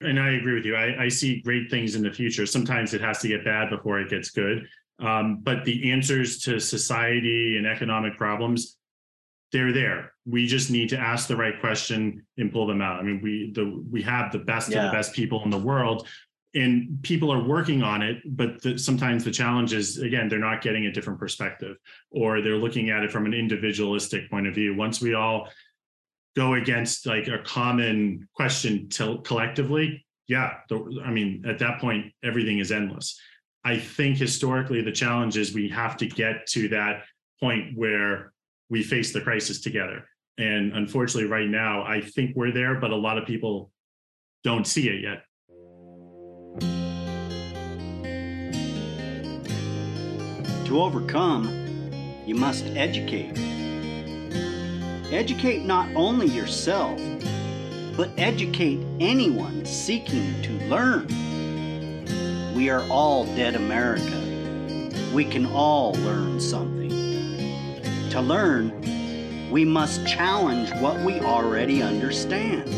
And I agree with you. I, I, see great things in the future. Sometimes it has to get bad before it gets good. Um, but the answers to society and economic problems, they're there. We just need to ask the right question and pull them out. I mean, we the we have the best yeah. of the best people in the world, and people are working on it. But the, sometimes the challenge is again they're not getting a different perspective, or they're looking at it from an individualistic point of view. Once we all go against like a common question to collectively, yeah, the, I mean, at that point, everything is endless. I think historically the challenge is we have to get to that point where we face the crisis together. And unfortunately, right now, I think we're there, but a lot of people don't see it yet. To overcome, you must educate. Educate not only yourself, but educate anyone seeking to learn. We are all dead America. We can all learn something. To learn, we must challenge what we already understand.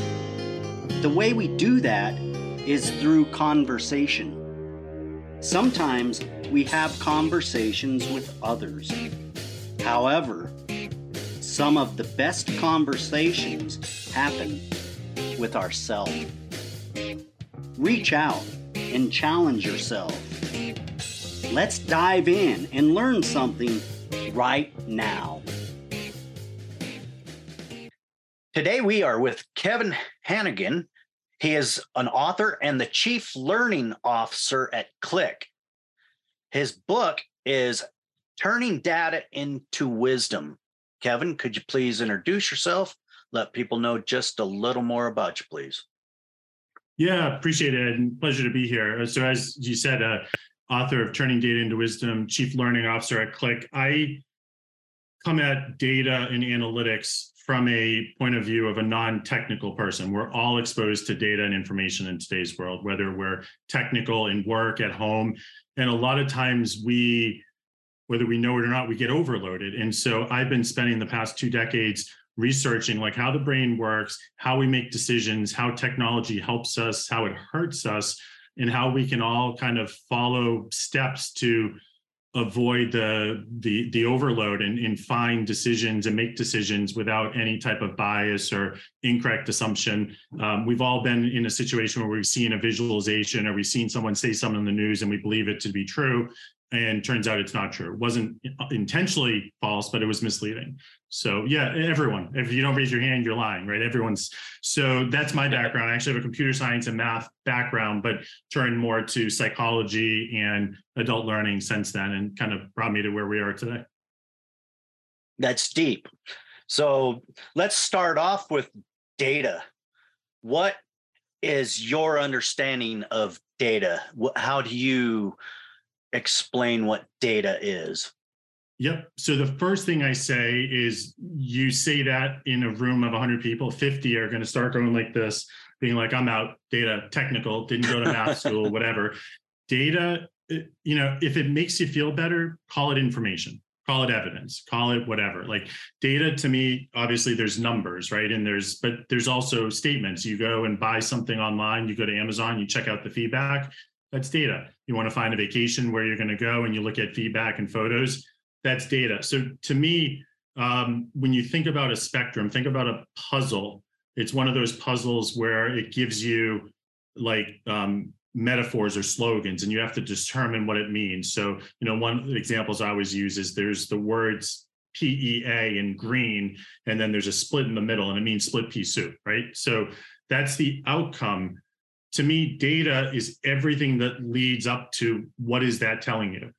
The way we do that is through conversation. Sometimes we have conversations with others. However, some of the best conversations happen with ourselves. Reach out and challenge yourself. Let's dive in and learn something right now. Today we are with Kevin Hanegan. He is an author and the chief learning officer at Qlik. His book is Turning Data into Wisdom Kevin, could you please introduce yourself? Let people know just a little more about you, please. Yeah, appreciate it. And pleasure to be here. So, as you said, uh, author of Turning Data into Wisdom, Chief Learning Officer at Qlik. I come at data and analytics from a point of view of a non-technical person. We're all exposed to data and information in today's world, whether we're technical in work, at home. And a lot of times we whether we know it or not, we get overloaded. And so I've been spending the past two decades researching like how the brain works, how we make decisions, how technology helps us, how it hurts us, and how we can all kind of follow steps to avoid the the the overload and, and find decisions and make decisions without any type of bias or incorrect assumption. Um, we've all been in a situation where we've seen a visualization or we've seen someone say something in the news and we believe it to be true and turns out it's not true. It wasn't intentionally false, but it was misleading. So yeah, everyone. If you don't raise your hand, you're lying, right? Everyone's. So that's my background. I actually have a computer science and math background, but turned more to psychology and adult learning since then, and kind of brought me to where we are today. That's deep. So let's start off with data. What is your understanding of data? How do you explain what data is? Yep. So the first thing I say is you say that in a room of 100 people, 50 are going to start going like this, being like, I'm out, data, technical, didn't go to math school, whatever. Data, eh, you know, if it makes you feel better, call it information, call it evidence, call it whatever. Like data to me, obviously there's numbers, right? And there's, but there's also statements. You go and buy something online, you go to Amazon, you check out the feedback, that's data. You want to find a vacation where you're going to go and you look at feedback and photos, that's data. So to me, um, when you think about a spectrum, think about a puzzle. It's one of those puzzles where it gives you like um, metaphors or slogans, and you have to determine what it means. So, you know, one of the examples I always use is there's the words PEA in green, and then there's a split in the middle, and it means split pea soup, right? So that's the outcome to me, data is everything that leads up to what is that telling you?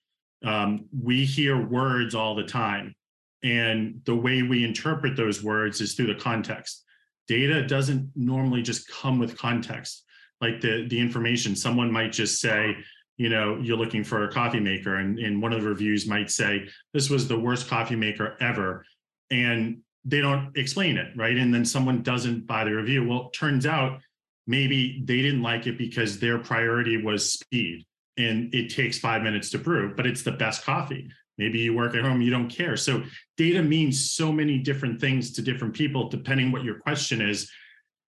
Um, we hear words all the time, and the way we interpret those words is through the context. Data doesn't normally just come with context. Like the the information, someone might just say, you know, you're looking for a coffee maker, and, and one of the reviews might say, this was the worst coffee maker ever. And they don't explain it, right? And then someone doesn't buy the review. Well, turns out maybe they didn't like it because their priority was speed and it takes five minutes to brew, but it's the best coffee. Maybe you work at home, you don't care. So data means so many different things to different people, depending what your question is.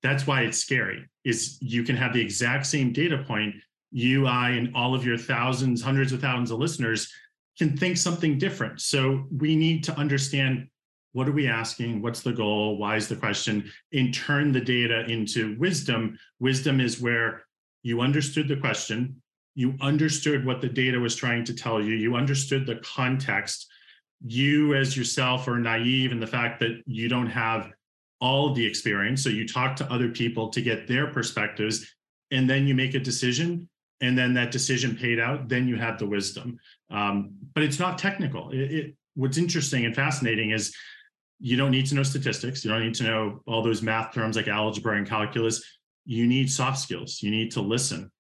that's why it's scary is you can have the exact same data point you i and all of your thousands hundreds of thousands of listeners can think something different so we need to understand what are we asking? What's the goal? Why is the question? And turn the data into wisdom. Wisdom is where you understood the question you understood what the data was trying to tell you you understood the context. You as yourself are naive in the fact that you don't have all the experience so you talk to other people to get their perspectives and then you make a decision and then that decision paid out then you have the wisdom. Um, but it's not technical. It, it, what's interesting and fascinating is you don't need to know statistics. You don't need to know all those math terms like algebra and calculus. You need soft skills. You need to listen.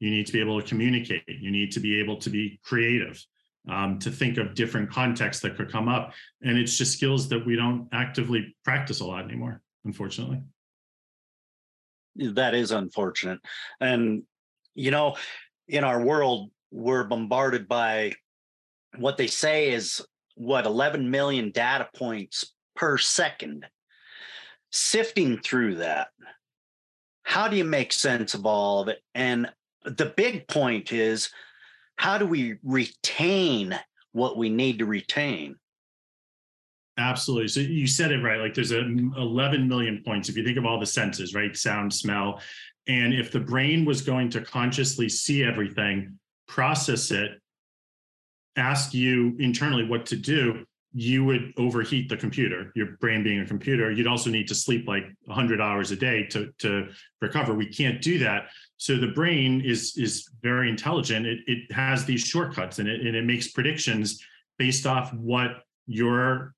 You need to be able to communicate. You need to be able to be creative um, to think of different contexts that could come up. And it's just skills that we don't actively practice a lot anymore unfortunately. That is unfortunate. And you know in our world we're bombarded by what they say is what 11 million data points per second sifting through that how do you make sense of all of it and the big point is how do we retain what we need to retain? Absolutely. So you said it right. Like there's a mm, 11 million points. If you think of all the senses, right? Sound, smell. And if the brain was going to consciously see everything, process it, ask you internally what to do, you would overheat the computer, your brain being a computer. You'd also need to sleep like 100 hours a day to, to recover. We can't do that. So the brain is, is very intelligent. It, it has these shortcuts and it, and it makes predictions based off what your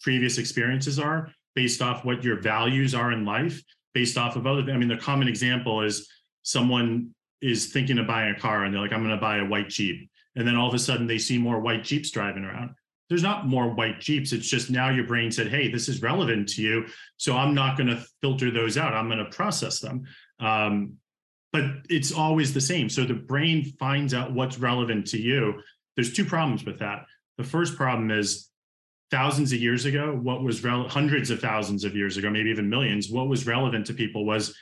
previous experiences are, based off what your values are in life, based off of other. I mean, the common example is someone is thinking of buying a car and they're like, I'm going to buy a white Jeep. And then all of a sudden they see more white Jeeps driving around there's not more white Jeeps. It's just now your brain said, hey, this is relevant to you. So I'm not going to filter those out. I'm going to process them. Um, but it's always the same. So the brain finds out what's relevant to you. There's two problems with that. The first problem is thousands of years ago, what was rel- hundreds of thousands of years ago, maybe even millions, what was relevant to people was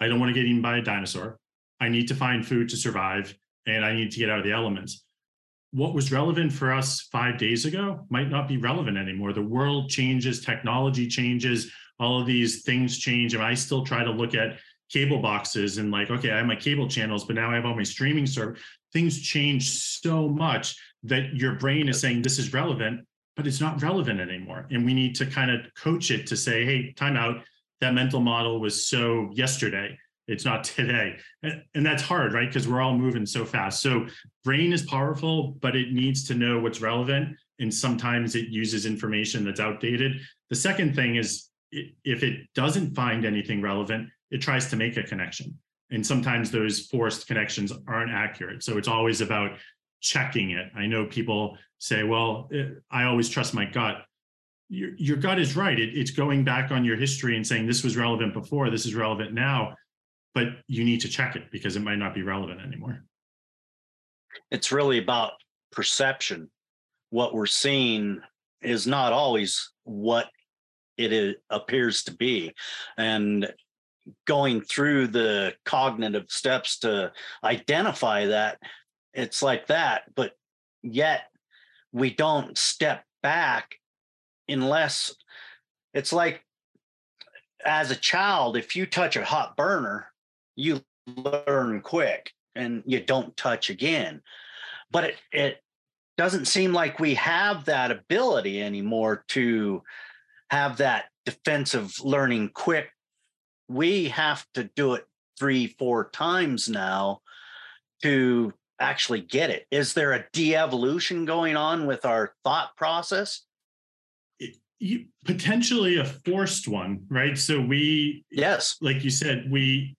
I don't want to get eaten by a dinosaur. I need to find food to survive and I need to get out of the elements what was relevant for us five days ago might not be relevant anymore. The world changes, technology changes, all of these things change. And I still try to look at cable boxes and like, okay, I have my cable channels, but now I have all my streaming service. Things change so much that your brain is saying this is relevant, but it's not relevant anymore. And we need to kind of coach it to say, hey, time out. That mental model was so yesterday it's not today. And that's hard right? Because we're all moving so fast. So brain is powerful but it needs to know what's relevant and sometimes it uses information that's outdated. The second thing is if it doesn't find anything relevant it tries to make a connection. And sometimes those forced connections aren't accurate. So it's always about checking it. I know people say well eh, i always trust my gut. Your, your gut is right. It, it's going back on your history and saying this was relevant before. This is relevant now but you need to check it because it might not be relevant anymore. It's really about perception. What we're seeing is not always what it is, appears to be. And going through the cognitive steps to identify that, it's like that. But yet we don't step back unless it's like as a child, if you touch a hot burner, you learn quick and you don't touch again. But it, it doesn't seem like we have that ability anymore to have that defensive learning quick. We have to do it three, four times now to actually get it. Is there a de evolution going on with our thought process? you, potentially a forced one, right? So we, yes, like you said, we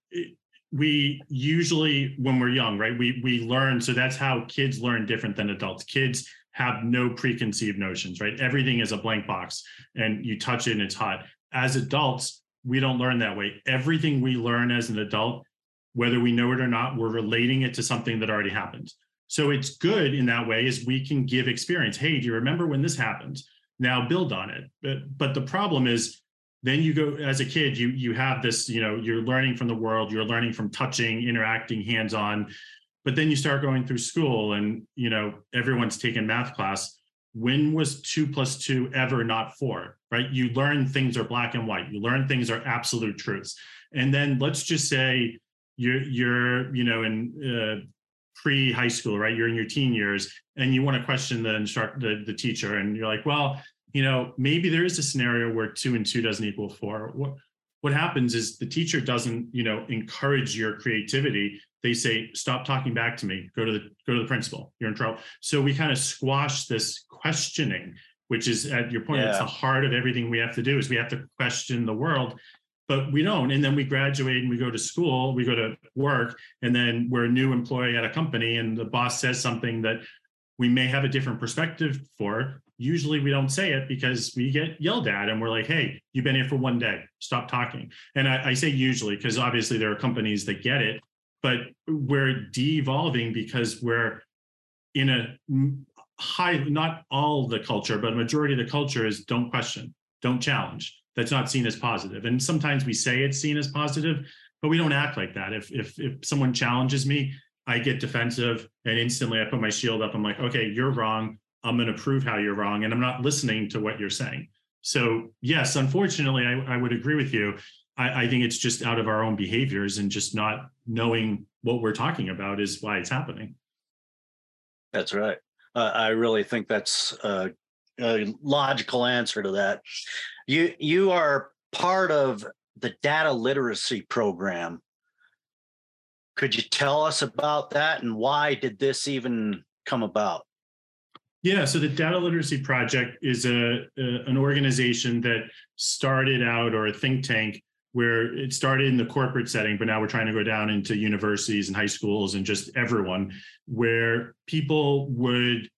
we usually when we're young right we we learn so that's how kids learn different than adults. Kids have no preconceived notions right? Everything is a blank box and you touch it and it's hot. As adults we don't learn that way. Everything we learn as an adult whether we know it or not we're relating it to something that already happened. So it's good in that way is we can give experience. Hey do you remember when this happened? Now build on it. But, but the problem is then you go as a kid you you have this you know you're learning from the world you're learning from touching interacting hands on but then you start going through school and you know everyone's taken math class. When was two plus two ever not four right? You learn things are black and white. You learn things are absolute truths. And then let's just say you're you're you know in uh, pre high school right? You're in your teen years and you want to question the instructor the, the teacher and you're like well you know maybe there is a scenario where two and two doesn't equal four. What what happens is the teacher doesn't you know encourage your creativity. They say stop talking back to me. Go to the go to the principal. You're in trouble. So we kind of squash this questioning which is at your point yeah. it's the heart of everything we have to do is we have to question the world but we don't. And then we graduate and we go to school we go to work and then we're a new employee at a company and the boss says something that we may have a different perspective for usually we don't say it because we get yelled at and we're like hey you've been here for one day. Stop talking. And i, I say usually because obviously there are companies that get it but we're de-evolving because we're in a high not all the culture but a majority of the culture is don't question don't challenge. That's not seen as positive. And sometimes we say it's seen as positive but we don't act like that. If if if someone challenges me i get defensive and instantly i put my shield up. I'm like okay you're wrong i'm going to prove how you're wrong and i'm not listening to what you're saying so yes unfortunately i, I would agree with you I, I think it's just out of our own behaviors and just not knowing what we're talking about is why it's happening. That's right. Uh, I really think that's a, a, logical answer to that. You you are part of the data literacy program. Could you tell us about that and why did this even come about? Yeah, so the Data Literacy Project is a, a an organization that started out or a think tank where it started in the corporate setting, but now we're trying to go down into universities and high schools and just everyone, where people would,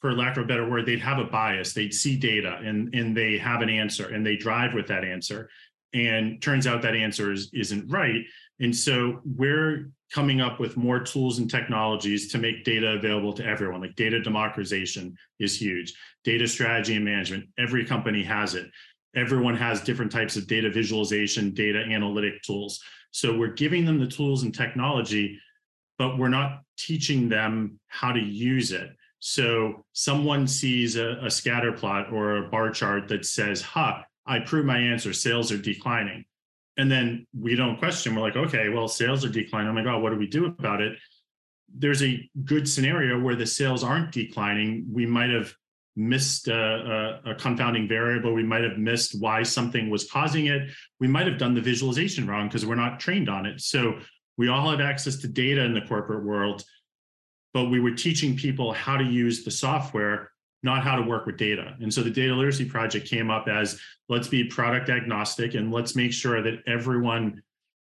for lack of a better word, they'd have a bias. They'd see data and, and they have an answer and they drive with that answer. And turns out that answer is, isn't right. And so we're coming up with more tools and technologies to make data available to everyone. Like data democratization is huge. Data strategy and management, every company has it everyone has different types of data visualization, data analytic tools. So we're giving them the tools and technology, but we're not teaching them how to use it. So someone sees a, a scatter plot or a bar chart that says, ha, I proved my answer, sales are declining. And then we don't question. We're like, okay, well, sales are declining. Oh my God, what do we do about it? There's a good scenario where the sales aren't declining. We might have missed a, a, a, confounding variable. We might have missed why something was causing it. We might have done the visualization wrong because we're not trained on it. So we all have access to data in the corporate world, but we were teaching people how to use the software, not how to work with data. And so the Data Literacy Project came up as let's be product agnostic and let's make sure that everyone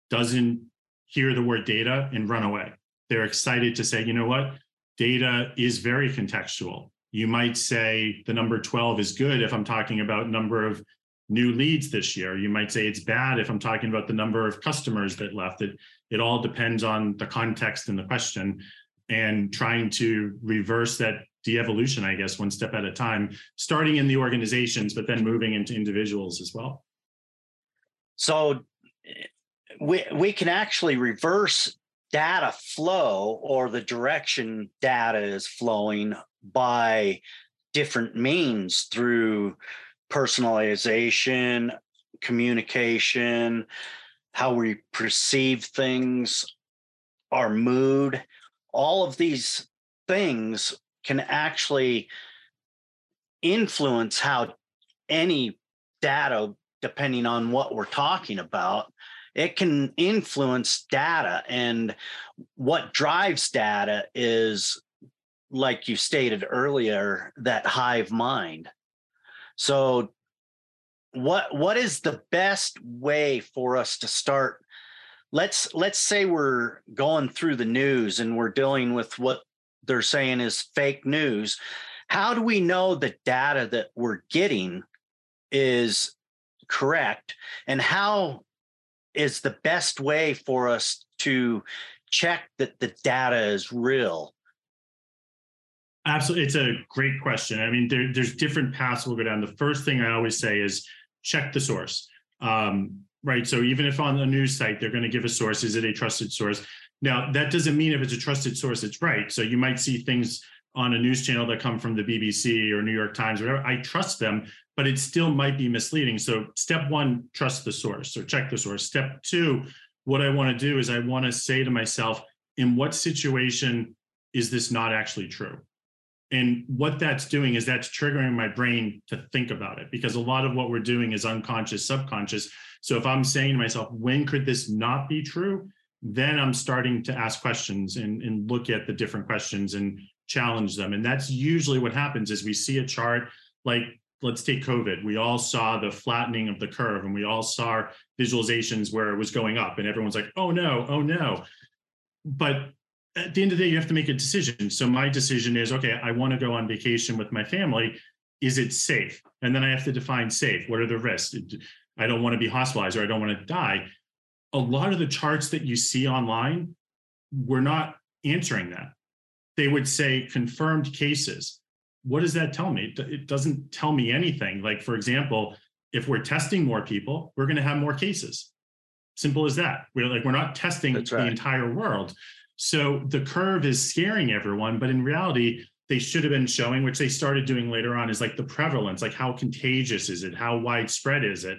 doesn't hear the word data and run away. They're excited to say, you know what? Data is very contextual you might say the number 12 is good if I'm talking about number of new leads this year. You might say it's bad if I'm talking about the number of customers that left. It it all depends on the context and the question and trying to reverse that de-evolution, I guess, one step at a time, starting in the organizations, but then moving into individuals as well. So eh, we we can actually reverse data flow or the direction data is flowing by different means through personalization, communication, how we perceive things, our mood, all of these things can actually influence how any data, depending on what we're talking about, it can influence data. And what drives data is like you stated earlier, that hive mind. So what what is the best way for us to start let's let's say we're going through the news and we're dealing with what they're saying is fake news how do we know the data that we're getting is correct and how is the best way for us to check that the data is real Absolutely. It's a great question. I mean, there, there's different paths we'll go down. The first thing I always say is check the source. Um, right. So even if on the news site they're going to give a source, is it a trusted source? Now that doesn't mean if it's a trusted source, it's right. So you might see things on a news channel that come from the BBC or New York Times, whatever. I trust them, but it still might be misleading. So step one, trust the source or check the source. Step two, what I want to do is I want to say to myself, in what situation is this not actually true? And what that's doing is that's triggering my brain to think about it because a lot of what we're doing is unconscious, subconscious. So if I'm saying to myself, when could this not be true? Then I'm starting to ask questions and, and look at the different questions and challenge them. And that's usually what happens is we see a chart like let's take COVID. We all saw the flattening of the curve and we all saw visualizations where it was going up and everyone's like, oh no, oh no. But at the end of the day, you have to make a decision. So my decision is, okay, I want to go on vacation with my family. Is it safe? And then I have to define safe. What are the risks? I don't want to be hospitalized or I don't want to die. A lot of the charts that you see online, we're not answering that. They would say confirmed cases. What does that tell me? It doesn't tell me anything. Like, for example, if we're testing more people, we're going to have more cases. Simple as that. We're like, we're not testing right. the entire world. So the curve is scaring everyone, but in reality, they should have been showing, which they started doing later on, is like the prevalence, like how contagious is it, how widespread is it,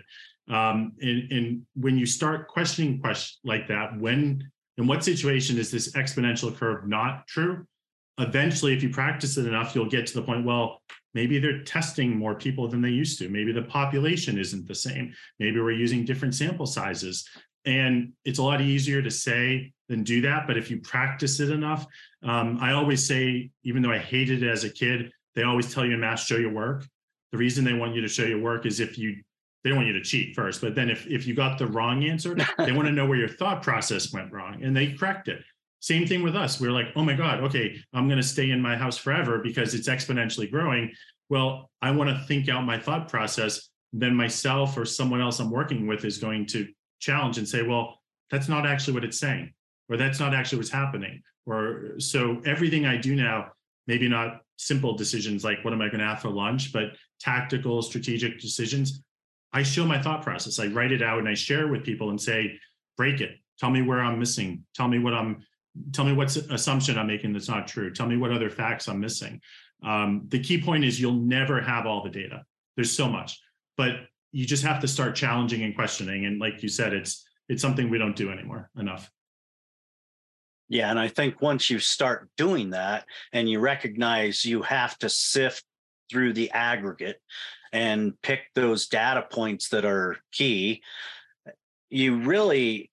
um, and, and when you start questioning questions like that, when in what situation is this exponential curve not true? Eventually, if you practice it enough, you'll get to the point. Well, maybe they're testing more people than they used to. Maybe the population isn't the same. Maybe we're using different sample sizes. And it's a lot easier to say than do that. But if you practice it enough, um, I always say, even though I hated it as a kid, they always tell you in math, show your work. The reason they want you to show your work is if you they don't want you to cheat first, but then if if you got the wrong answer, they want to know where your thought process went wrong, and they correct it. Same thing with us. We're like, oh my God, okay, I'm going to stay in my house forever because it's exponentially growing. Well, I want to think out my thought process. Then myself or someone else I'm working with is going to challenge and say, well, that's not actually what it's saying or that's not actually what's happening or so everything i do now maybe not simple decisions like what am i going to have for lunch but tactical strategic decisions i show my thought process. I write it out and i share with people and say break it. Tell me where i'm missing. Tell me what i'm tell me what assumption i'm making that's not true. Tell me what other facts i'm missing. Um, the key point is you'll never have all the data. There's so much. But you just have to start challenging and questioning. And like you said it's it's something we don't do anymore enough. Yeah, and I think once you start doing that and you recognize you have to sift through the aggregate and pick those data points that are key, you really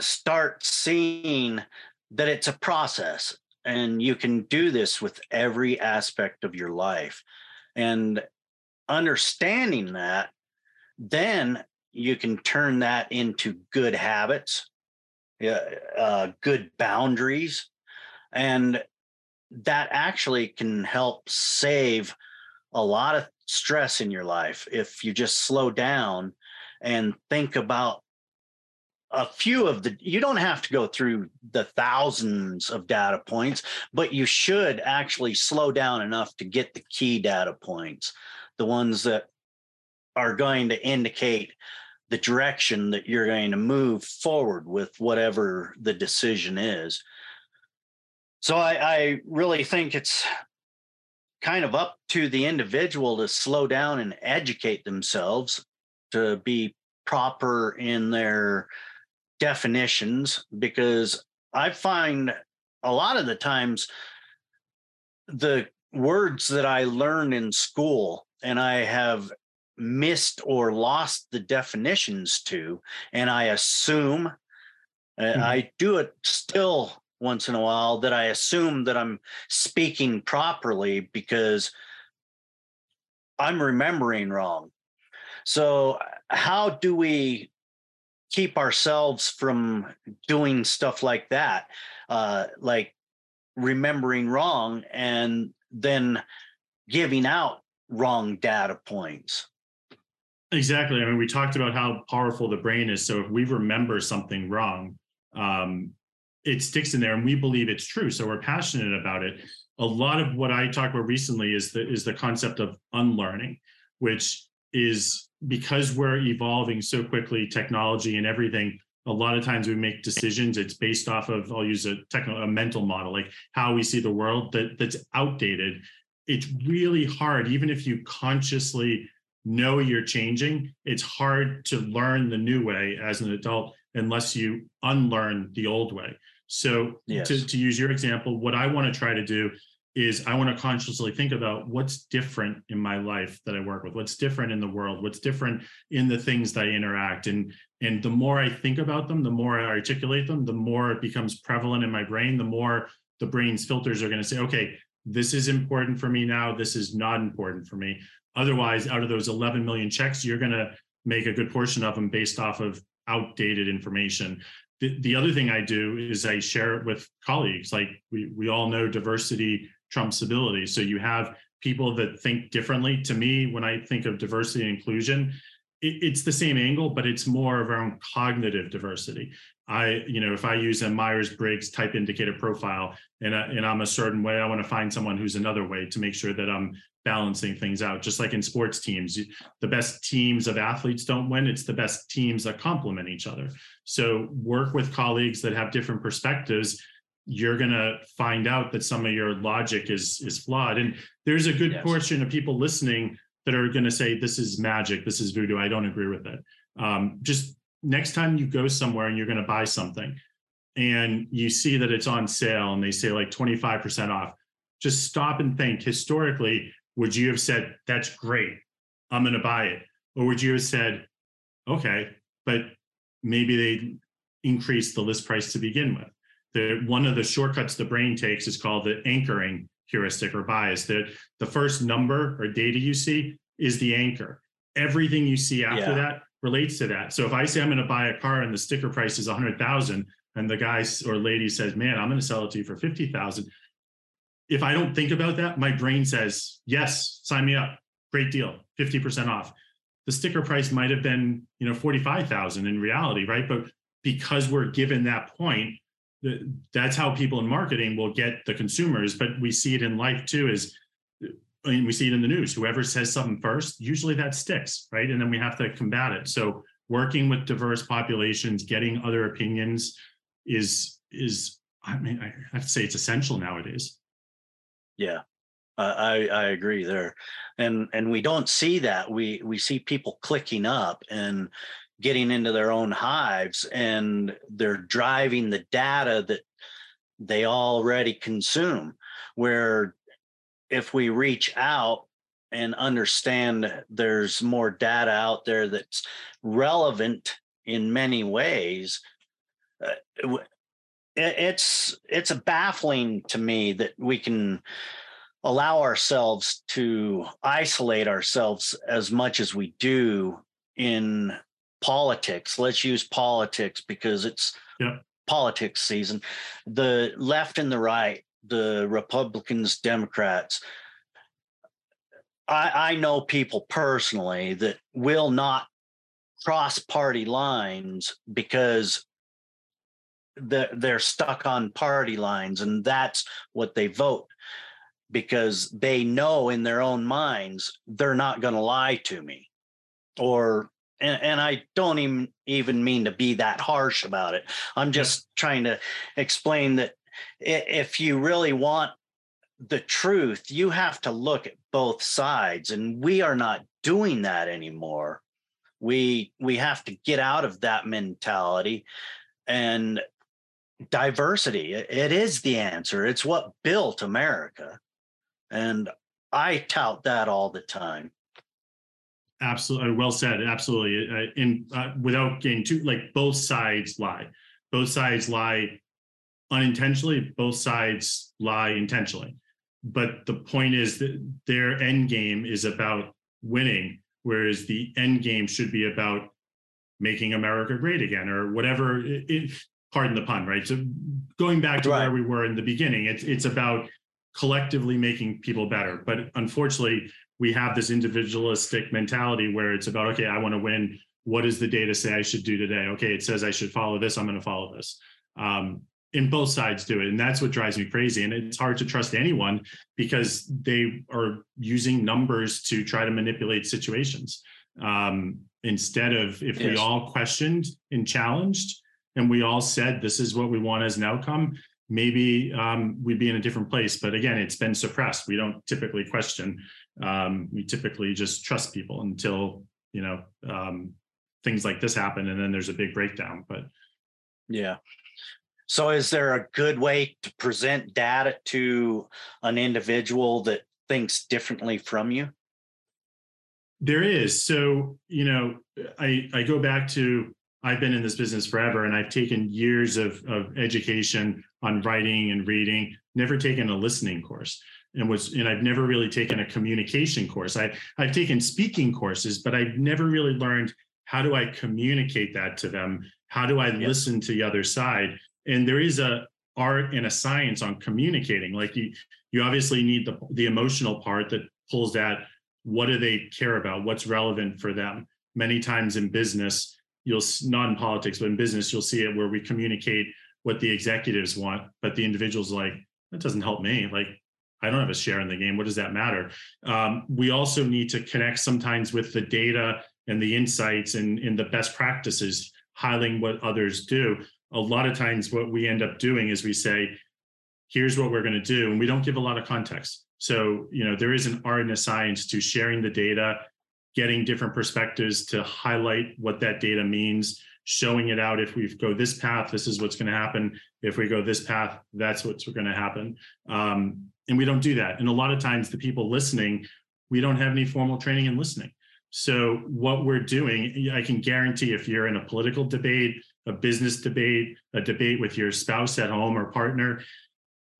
start seeing that it's a process and you can do this with every aspect of your life. And understanding that, then you can turn that into good habits uh, good boundaries, and that actually can help save a lot of stress in your life if you just slow down and think about a few of the you don't have to go through the thousands of data points but you should actually slow down enough to get the key data points the ones that are going to indicate the direction that you're going to move forward with whatever the decision is. So I, I, really think it's kind of up to the individual to slow down and educate themselves to be proper in their definitions because I find a lot of the times the words that I learned in school and I have missed or lost the definitions to and i assume mm-hmm. i do it still once in a while that i assume that i'm speaking properly because i'm remembering wrong so how do we keep ourselves from doing stuff like that uh, like remembering wrong and then giving out wrong data points Exactly. I mean, we talked about how powerful the brain is. So if we remember something wrong, um, it sticks in there, and we believe it's true. So we're passionate about it. A lot of what I talked about recently is the is the concept of unlearning, which is because we're evolving so quickly, technology and everything, a lot of times we make decisions. It's based off of, I'll use a technical, a mental model, like how we see the world that that's outdated. It's really hard, even if you consciously know you're changing, it's hard to learn the new way as an adult unless you unlearn the old way. So Yes. to, to use your example, what I want to try to do is I want to consciously think about what's different in my life that I work with, what's different in the world, what's different in the things that I interact. And and the more I think about them, the more I articulate them, the more it becomes prevalent in my brain, the more the brain's filters are going to say, okay, this is important for me now, this is not important for me. Otherwise, out of those 11 million checks, you're going to make a good portion of them based off of outdated information. The, the other thing I do is I share it with colleagues. Like we, we all know diversity trumps ability. So you have people that think differently. To me, when I think of diversity and inclusion, it, it's the same angle, but it's more around cognitive diversity. I, you know, if I use a Myers Briggs type indicator profile and, I, and I'm a certain way, I want to find someone who's another way to make sure that I'm balancing things out. Just like in sports teams, the best teams of athletes don't win, it's the best teams that complement each other. So work with colleagues that have different perspectives you're going to find out that some of your logic is is flawed and there's a good Yes. portion of people listening that are going to say this is magic this is voodoo i don't agree with it um, just next time you go somewhere and you're going to buy something and you see that it's on sale and they say like 25% off just stop and think historically would you have said that's great i'm going to buy it or would you have said okay but maybe they increased the list price to begin with. The one of the shortcuts the brain takes is called the anchoring heuristic or bias. That the first number or data you see is the anchor. Everything you see after Yeah. that relates to that. So if i say i'm going to buy a car and the sticker price is 100000 and the guy or lady says man i'm going to sell it to you for 50000 if i don't think about that my brain says yes sign me up. Great deal. 50% off. The sticker price might have been you know 45000 in reality right? But because we're given that point th- that's how people in marketing will get the consumers but we see it in life too is Mean, we see it in the news. Whoever says something first usually that sticks right? And then we have to combat it. So working with diverse populations getting other opinions is is i mean i have to say it's essential nowadays. Yeah, I I agree there, and and we don't see that. We we see people clicking up and getting into their own hives, and they're driving the data that they already consume. Where if we reach out and understand there's more data out there that's relevant in many ways uh, it's it's baffling to me that we can allow ourselves to isolate ourselves as much as we do in politics let's use politics because it's Yeah. politics season the left and the right the republicans democrats i i know people personally that will not cross party lines because they're, they're stuck on party lines and that's what they vote because they know in their own minds they're not going to lie to me. Or and, and i don't even even mean to be that harsh about it. I'm just trying to explain that if you really want the truth you have to look at both sides and we are not doing that anymore. We we have to get out of that mentality and diversity. It- is the answer. It's what built america. And i tout that all the time. Absolutely well said absolutely. Uh, in uh, without getting too like both sides lie. Both sides lie unintentionally both sides lie intentionally. But the point is that their end game is about winning whereas the end game should be about making america great again or whatever it, it pardon the pun right? So going back to Right. where we were in the beginning it's it's about collectively making people better. But unfortunately we have this individualistic mentality where it's about okay i want to win. What does the data say i should do today? Okay it says i should follow this. I'm going to follow this. Um, and both sides do it and that's what drives me crazy and it's hard to trust anyone because they are using numbers to try to manipulate situations Um, instead of if we all questioned and challenged and we all said this is what we want as an outcome, maybe um, we'd be in a different place. But again, it's been suppressed. We don't typically question. Um, we typically just trust people until you know um, things like this happen, and then there's a big breakdown. But Yeah. So is there a good way to present data to an individual that thinks differently from you? There is. So, you know, I I go back to I've been in this business forever and I've taken years of of education on writing and reading, never taken a listening course. And was and I've never really taken a communication course. I I've taken speaking courses, but I've never really learned how do I communicate that to them? How do I Yeah. listen to the other side? And there is a art and a science on communicating. Like you you obviously need the the emotional part that pulls that what do they care about? What's relevant for them? Many times in business you'll not in politics but in business you'll see it where we communicate what the executives want but the individuals like that doesn't help me. Like i don't have a share in the game. What does that matter? Um, we also need to connect sometimes with the data and the insights and, and the best practices highlighting what others do a lot of times what we end up doing is we say here's what we're going to do and we don't give a lot of context. So you know there is an art and a science to sharing the data getting different perspectives to highlight what that data means showing it out if we go this path this is what's going to happen. If we go this path that's what's going to happen. Um, and we don't do that. And a lot of times the people listening we don't have any formal training in listening. So what we're doing i can guarantee if you're in a political debate a business debate a debate with your spouse at home or partner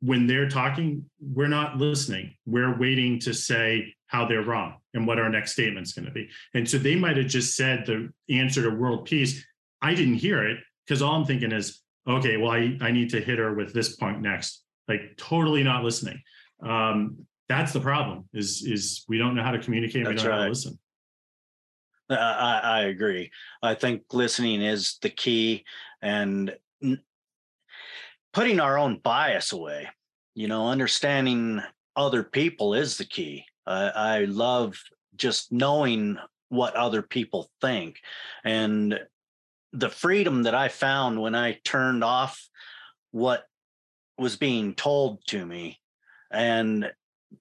when they're talking, we're not listening. We're waiting to say how they're wrong and what our next statement's going to be. And so they might have just said the answer to world peace. I didn't hear it because all I'm thinking is, okay, well, I, I need to hit her with this point next. Like totally not listening. Um, that's the problem is is we don't know how to communicate. we don't know how to listen. I, I I agree. I think listening is the key and putting our own bias away, you know, understanding other people is the key. I love just knowing what other people think and the freedom that I found when I turned off what was being told to me and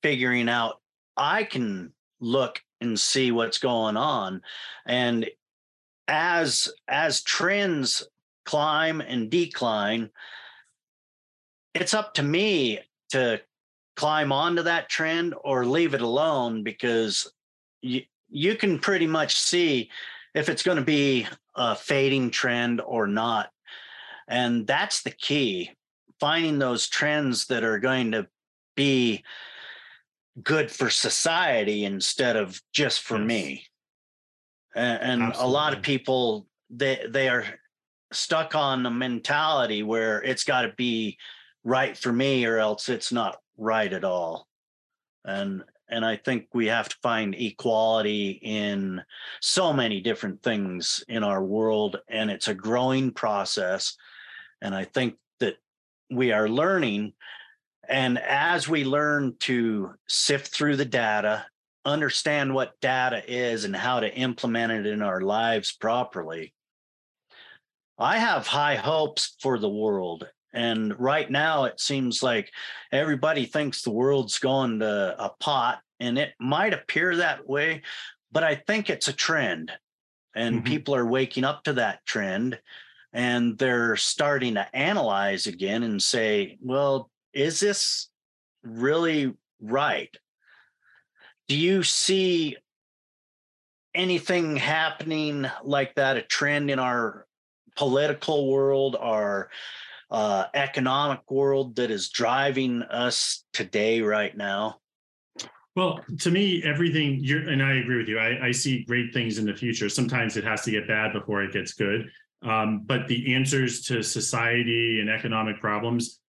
figuring out I can look and see what's going on. And as as trends climb and decline it's up to me to climb onto that trend or leave it alone because you you can pretty much see if it's going to be a fading trend or not. And that's the key finding those trends that are going to be good for society instead of just for Yes. me and, and a lot of people they they are stuck on a mentality where it's got to be right for me or else it's not right at all. And and i think we have to find equality in so many different things in our world and it's a growing process. And i think that we are learning and as we learn to sift through the data understand what data is and how to implement it in our lives properly i have high hopes for the world and right now it seems like everybody thinks the world's going to a pot and it might appear that way but i think it's a trend and Mhm. people are waking up to that trend and they're starting to analyze again and say well is this really right do you see anything happening like that a trend in our political world our uh, economic world that is driving us today right now Well, to me, everything you're, and I agree with you. I, I see great things in the future. Sometimes it has to get bad before it gets good. Um, but the answers to society and economic problems,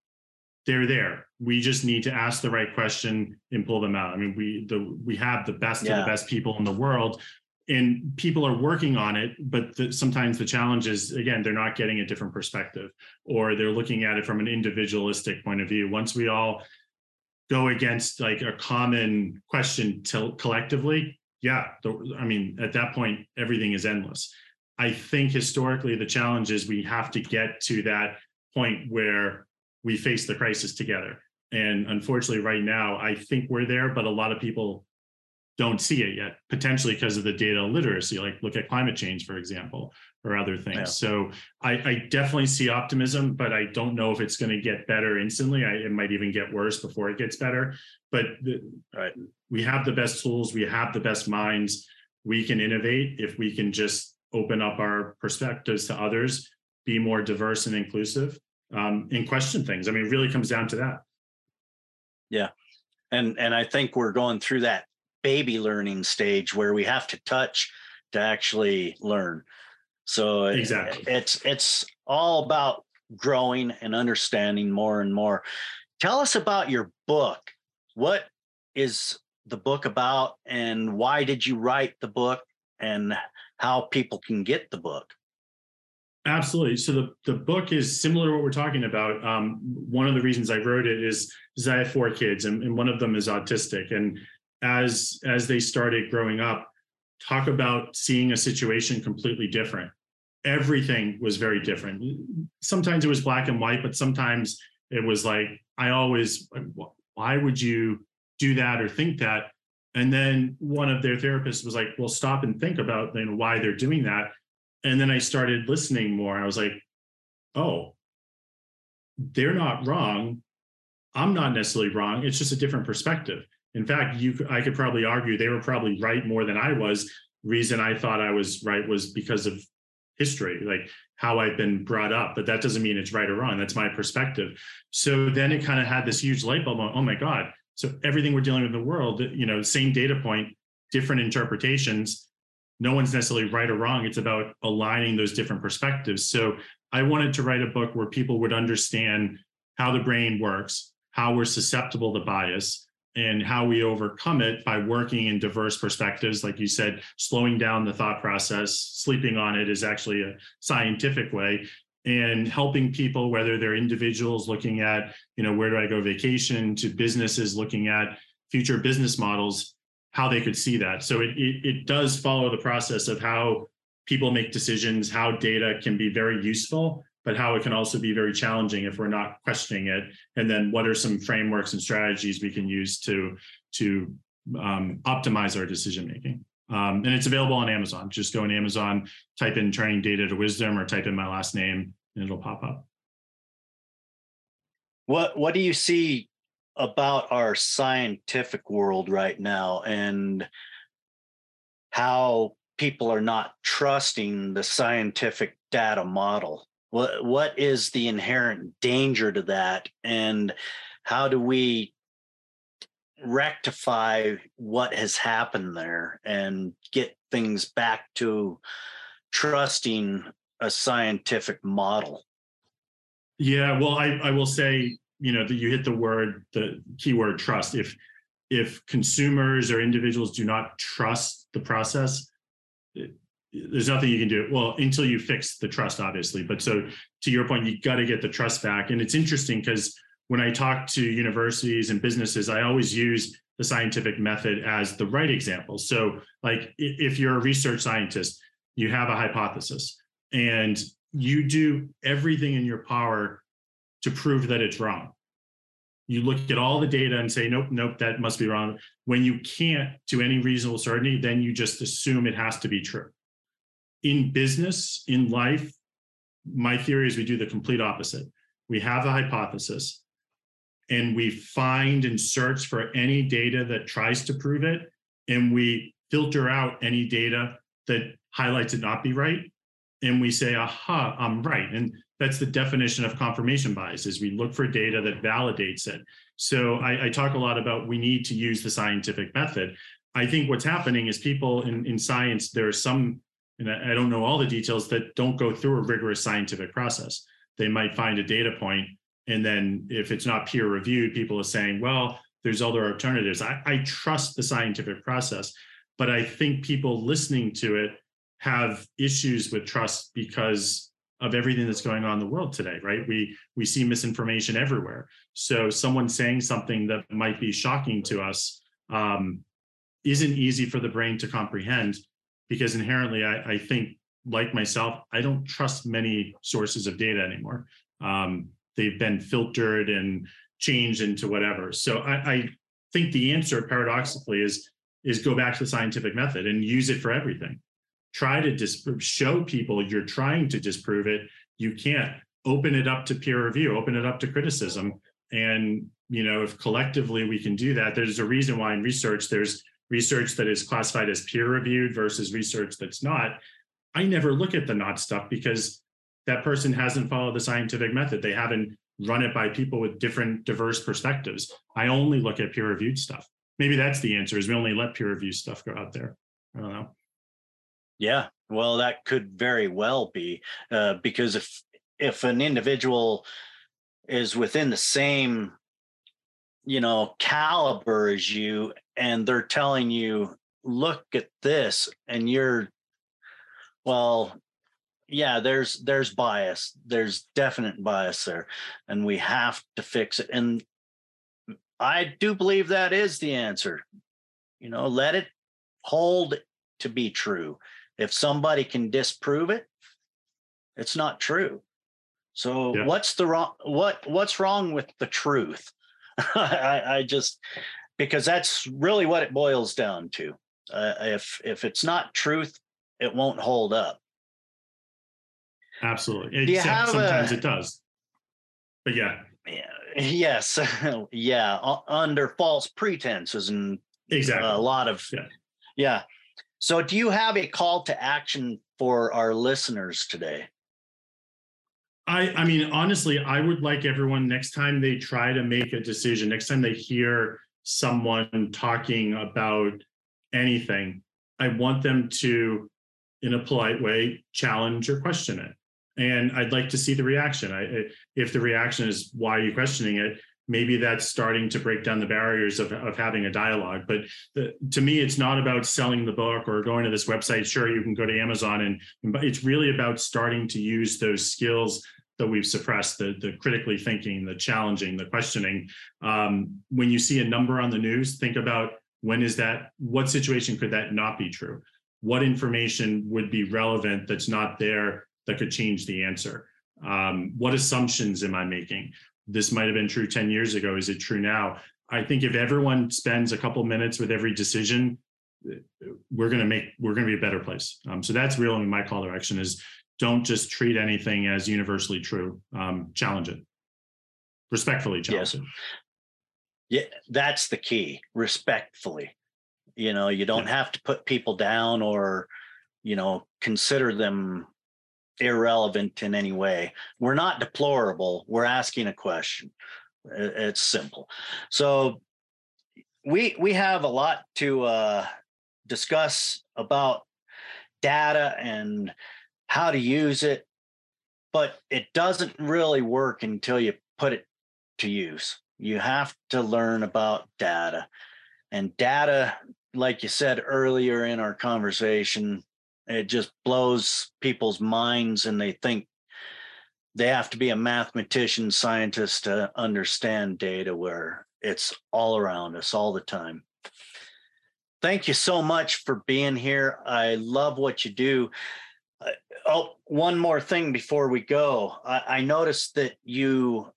they're there. We just need to ask the right question and pull them out. I mean, we the we have the best of the best people in the world, and people are working on it. But the, sometimes the challenge is again they're not getting a different perspective, or they're looking at it from an individualistic point of view. Once we all go against like a common question to collectively yeah, the, I mean, at that point, everything is endless. I think historically, the challenge is we have to get to that point where we face the crisis together. And unfortunately, right now, I think we're there, but a lot of people don't see it yet, potentially because of the data literacy. Like look at climate change, for example, or other things. Yeah. So I, I, definitely see optimism, but I don't know if it's going to get better instantly. I, it might even get worse before it gets better. But the, right, we have the best tools, we have the best minds. We can innovate if we can just open up our perspectives to others, be more diverse and inclusive, um, and question things. I mean, it really comes down to that. Yeah, and and I think we're going through that baby learning stage where we have to touch to actually learn. So exactly. it's it's all about growing and understanding more and more. Tell us about your book. What is the book about and why did you write the book and how people can get the book? Absolutely. So the, the book is similar to what we're talking about. Um, one of the reasons I wrote it is, is I have four kids and, and one of them is autistic. And as as they started growing up talk about seeing a situation completely different everything was very different sometimes it was black and white but sometimes it was like i always why would you do that or think that and then one of their therapists was like well stop and think about know, why they're doing that and then i started listening more i was like oh they're not wrong i'm not necessarily wrong it's just a different perspective in fact, you I could probably argue they were probably right more than I was. Reason I thought I was right was because of history, like how I've been brought up. But that doesn't mean it's right or wrong. That's my perspective. So then it kind of had this huge light bulb. oh my God! So everything we're dealing with in the world, you know, same data point, different interpretations. No one's necessarily right or wrong. It's about aligning those different perspectives. So I wanted to write a book where people would understand how the brain works, how we're susceptible to bias, and how we overcome it by working in diverse perspectives. Like you said, slowing down the thought process, sleeping on it is actually a scientific way and helping people whether they're individuals looking at you know where do i go vacation to businesses looking at future business models how they could see that so it, it, it does follow the process of how people make decisions how data can be very useful but how it can also be very challenging if we're not questioning it. And then what are some frameworks and strategies we can use to to um, optimize our decision making? Um, and it's available on Amazon. Just go on Amazon, type in "turning data into wisdom" or type in my last name, and it'll pop up. What What do you see about our scientific world right now, and how people are not trusting the scientific data model? what what is the inherent danger to that and how do we rectify what has happened there and get things back to trusting a scientific model yeah well i i will say you know that you hit the word the keyword trust. If if consumers or individuals do not trust the process there's nothing you can do. Well until you fix the trust obviously. But so to your point you got to get the trust back. And it's interesting because when i talk to universities and businesses i always use the scientific method as the right example. So like if you're a research scientist you have a hypothesis and you do everything in your power to prove that it's wrong you look at all the data and say nope nope that must be wrong when you can't to any reasonable certainty then you just assume it has to be true in business, in life, my theory is we do the complete opposite. We have a hypothesis and we find and search for any data that tries to prove it, and we filter out any data that highlights it not be right. And we say, aha, I'm right. And that's the definition of confirmation bias is we look for data that validates it. So I, I talk a lot about we need to use the scientific method. I think what's happening is people in, in science, there are some and I, don't know all the details that don't go through a rigorous scientific process. They might find a data point, and then if it's not peer reviewed, people are saying, well, there's other alternatives. I, I trust the scientific process, but I think people listening to it have issues with trust because of everything that's going on in the world today right we we see misinformation everywhere so someone saying something that might be shocking to us um, isn't easy for the brain to comprehend because inherently I, I think like myself, I don't trust many sources of data anymore. Um, they've been filtered and changed into whatever. So I, I think the answer paradoxically is is go back to the scientific method and use it for everything. Try to disprove, show people you're trying to disprove it. You can't open it up to peer review, open it up to criticism. And you know, if collectively we can do that, there's a reason why in research there's research that is classified as peer reviewed versus research that's not. I never look at the not stuff because that person hasn't followed the scientific method. They haven't run it by people with different diverse perspectives. I only look at peer reviewed stuff. Maybe that's the answer is we only let peer reviewed stuff go out there. I don't know. Yeah, well, that could very well be uh, because if if an individual is within the same you know caliber as you and they're telling you look at this and you're well yeah there's there's bias there's definite bias there and we have to fix it and i do believe that is the answer. You know let it hold to be true if somebody can disprove it it's not true so yeah. what's the wrong what what's wrong with the truth I, I just because that's really what it boils down to uh, if if it's not truth it won't hold up Absolutely. Except sometimes a, it does. But yeah. Yes. yeah. Under false pretenses and exactly a lot of yeah. yeah. So do you have a call to action for our listeners today? I, I mean, honestly, I would like everyone next time they try to make a decision, next time they hear someone talking about anything, I want them to, in a polite way, challenge or question it and I'd like to see the reaction. I, if the reaction is why are you questioning it, maybe that's starting to break down the barriers of, of having a dialogue. But the, to me, it's not about selling the book or going to this website. Sure, you can go to Amazon, and but it's really about starting to use those skills that we've suppressed the, the critically thinking, the challenging, the questioning. Um, when you see a number on the news, think about when is that, what situation could that not be true? What information would be relevant that's not there that could change the answer. Um, what assumptions am I making? This might have been true 10 years ago. Is it true now? I think if everyone spends a couple minutes with every decision, we're going to make we're going to be a better place. Um, so that's really my call to action is don't just treat anything as universally true. Um, challenge it, respectfully challenge yes. it. Yeah, that's the key. Respectfully, you know, you don't yeah. have to put people down or, you know, consider them irrelevant in any way. We're not deplorable. We're asking a question. It's simple. So we we have a lot to uh, discuss about data and how to use it, but it doesn't really work until you put it to use. You have to learn about data. And data, like you said earlier in our conversation, it just blows people's minds and they think they have to be a mathematician scientist to understand data where it's all around us all the time. Thank you so much for being here. I love what you do. Uh, oh one more thing before we go. I, I noticed that you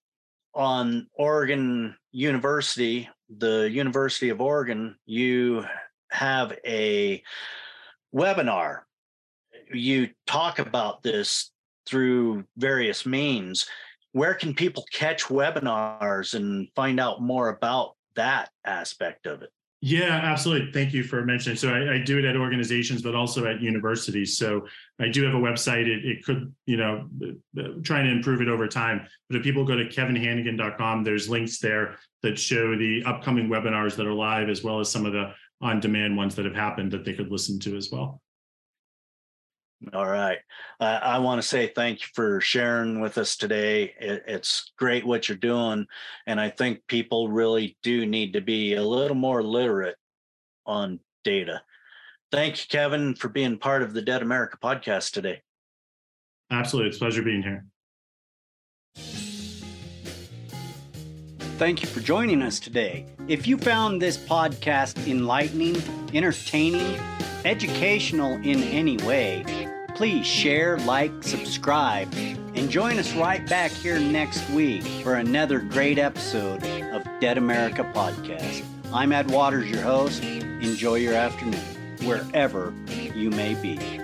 on oregon university the university of oregon you have a webinar you talk about this through various means. Where can people catch webinars and find out more about that aspect of it? Yeah, absolutely. Thank you for mentioning. So I, I, do it at organizations, but also at universities. So I do have a website. It, it could, you know, trying to improve it over time. But if people go to kevinhanegan.com, there's links there that show the upcoming webinars that are live, as well as some of the on-demand ones that have happened that they could listen to as well. All right. Uh, I want to say thank you for sharing with us today. It, it's great what you're doing. And I think people really do need to be a little more literate on data. Thank you, Kevin, for being part of the Dead America podcast today. Absolutely. It's a pleasure being here. thank you for joining us today. If you found this podcast enlightening, entertaining, educational in any way, please share, like, subscribe, and join us right back here next week for another great episode of Dead America Podcast. I'm Ed Waters, your host. Enjoy your afternoon, wherever you may be.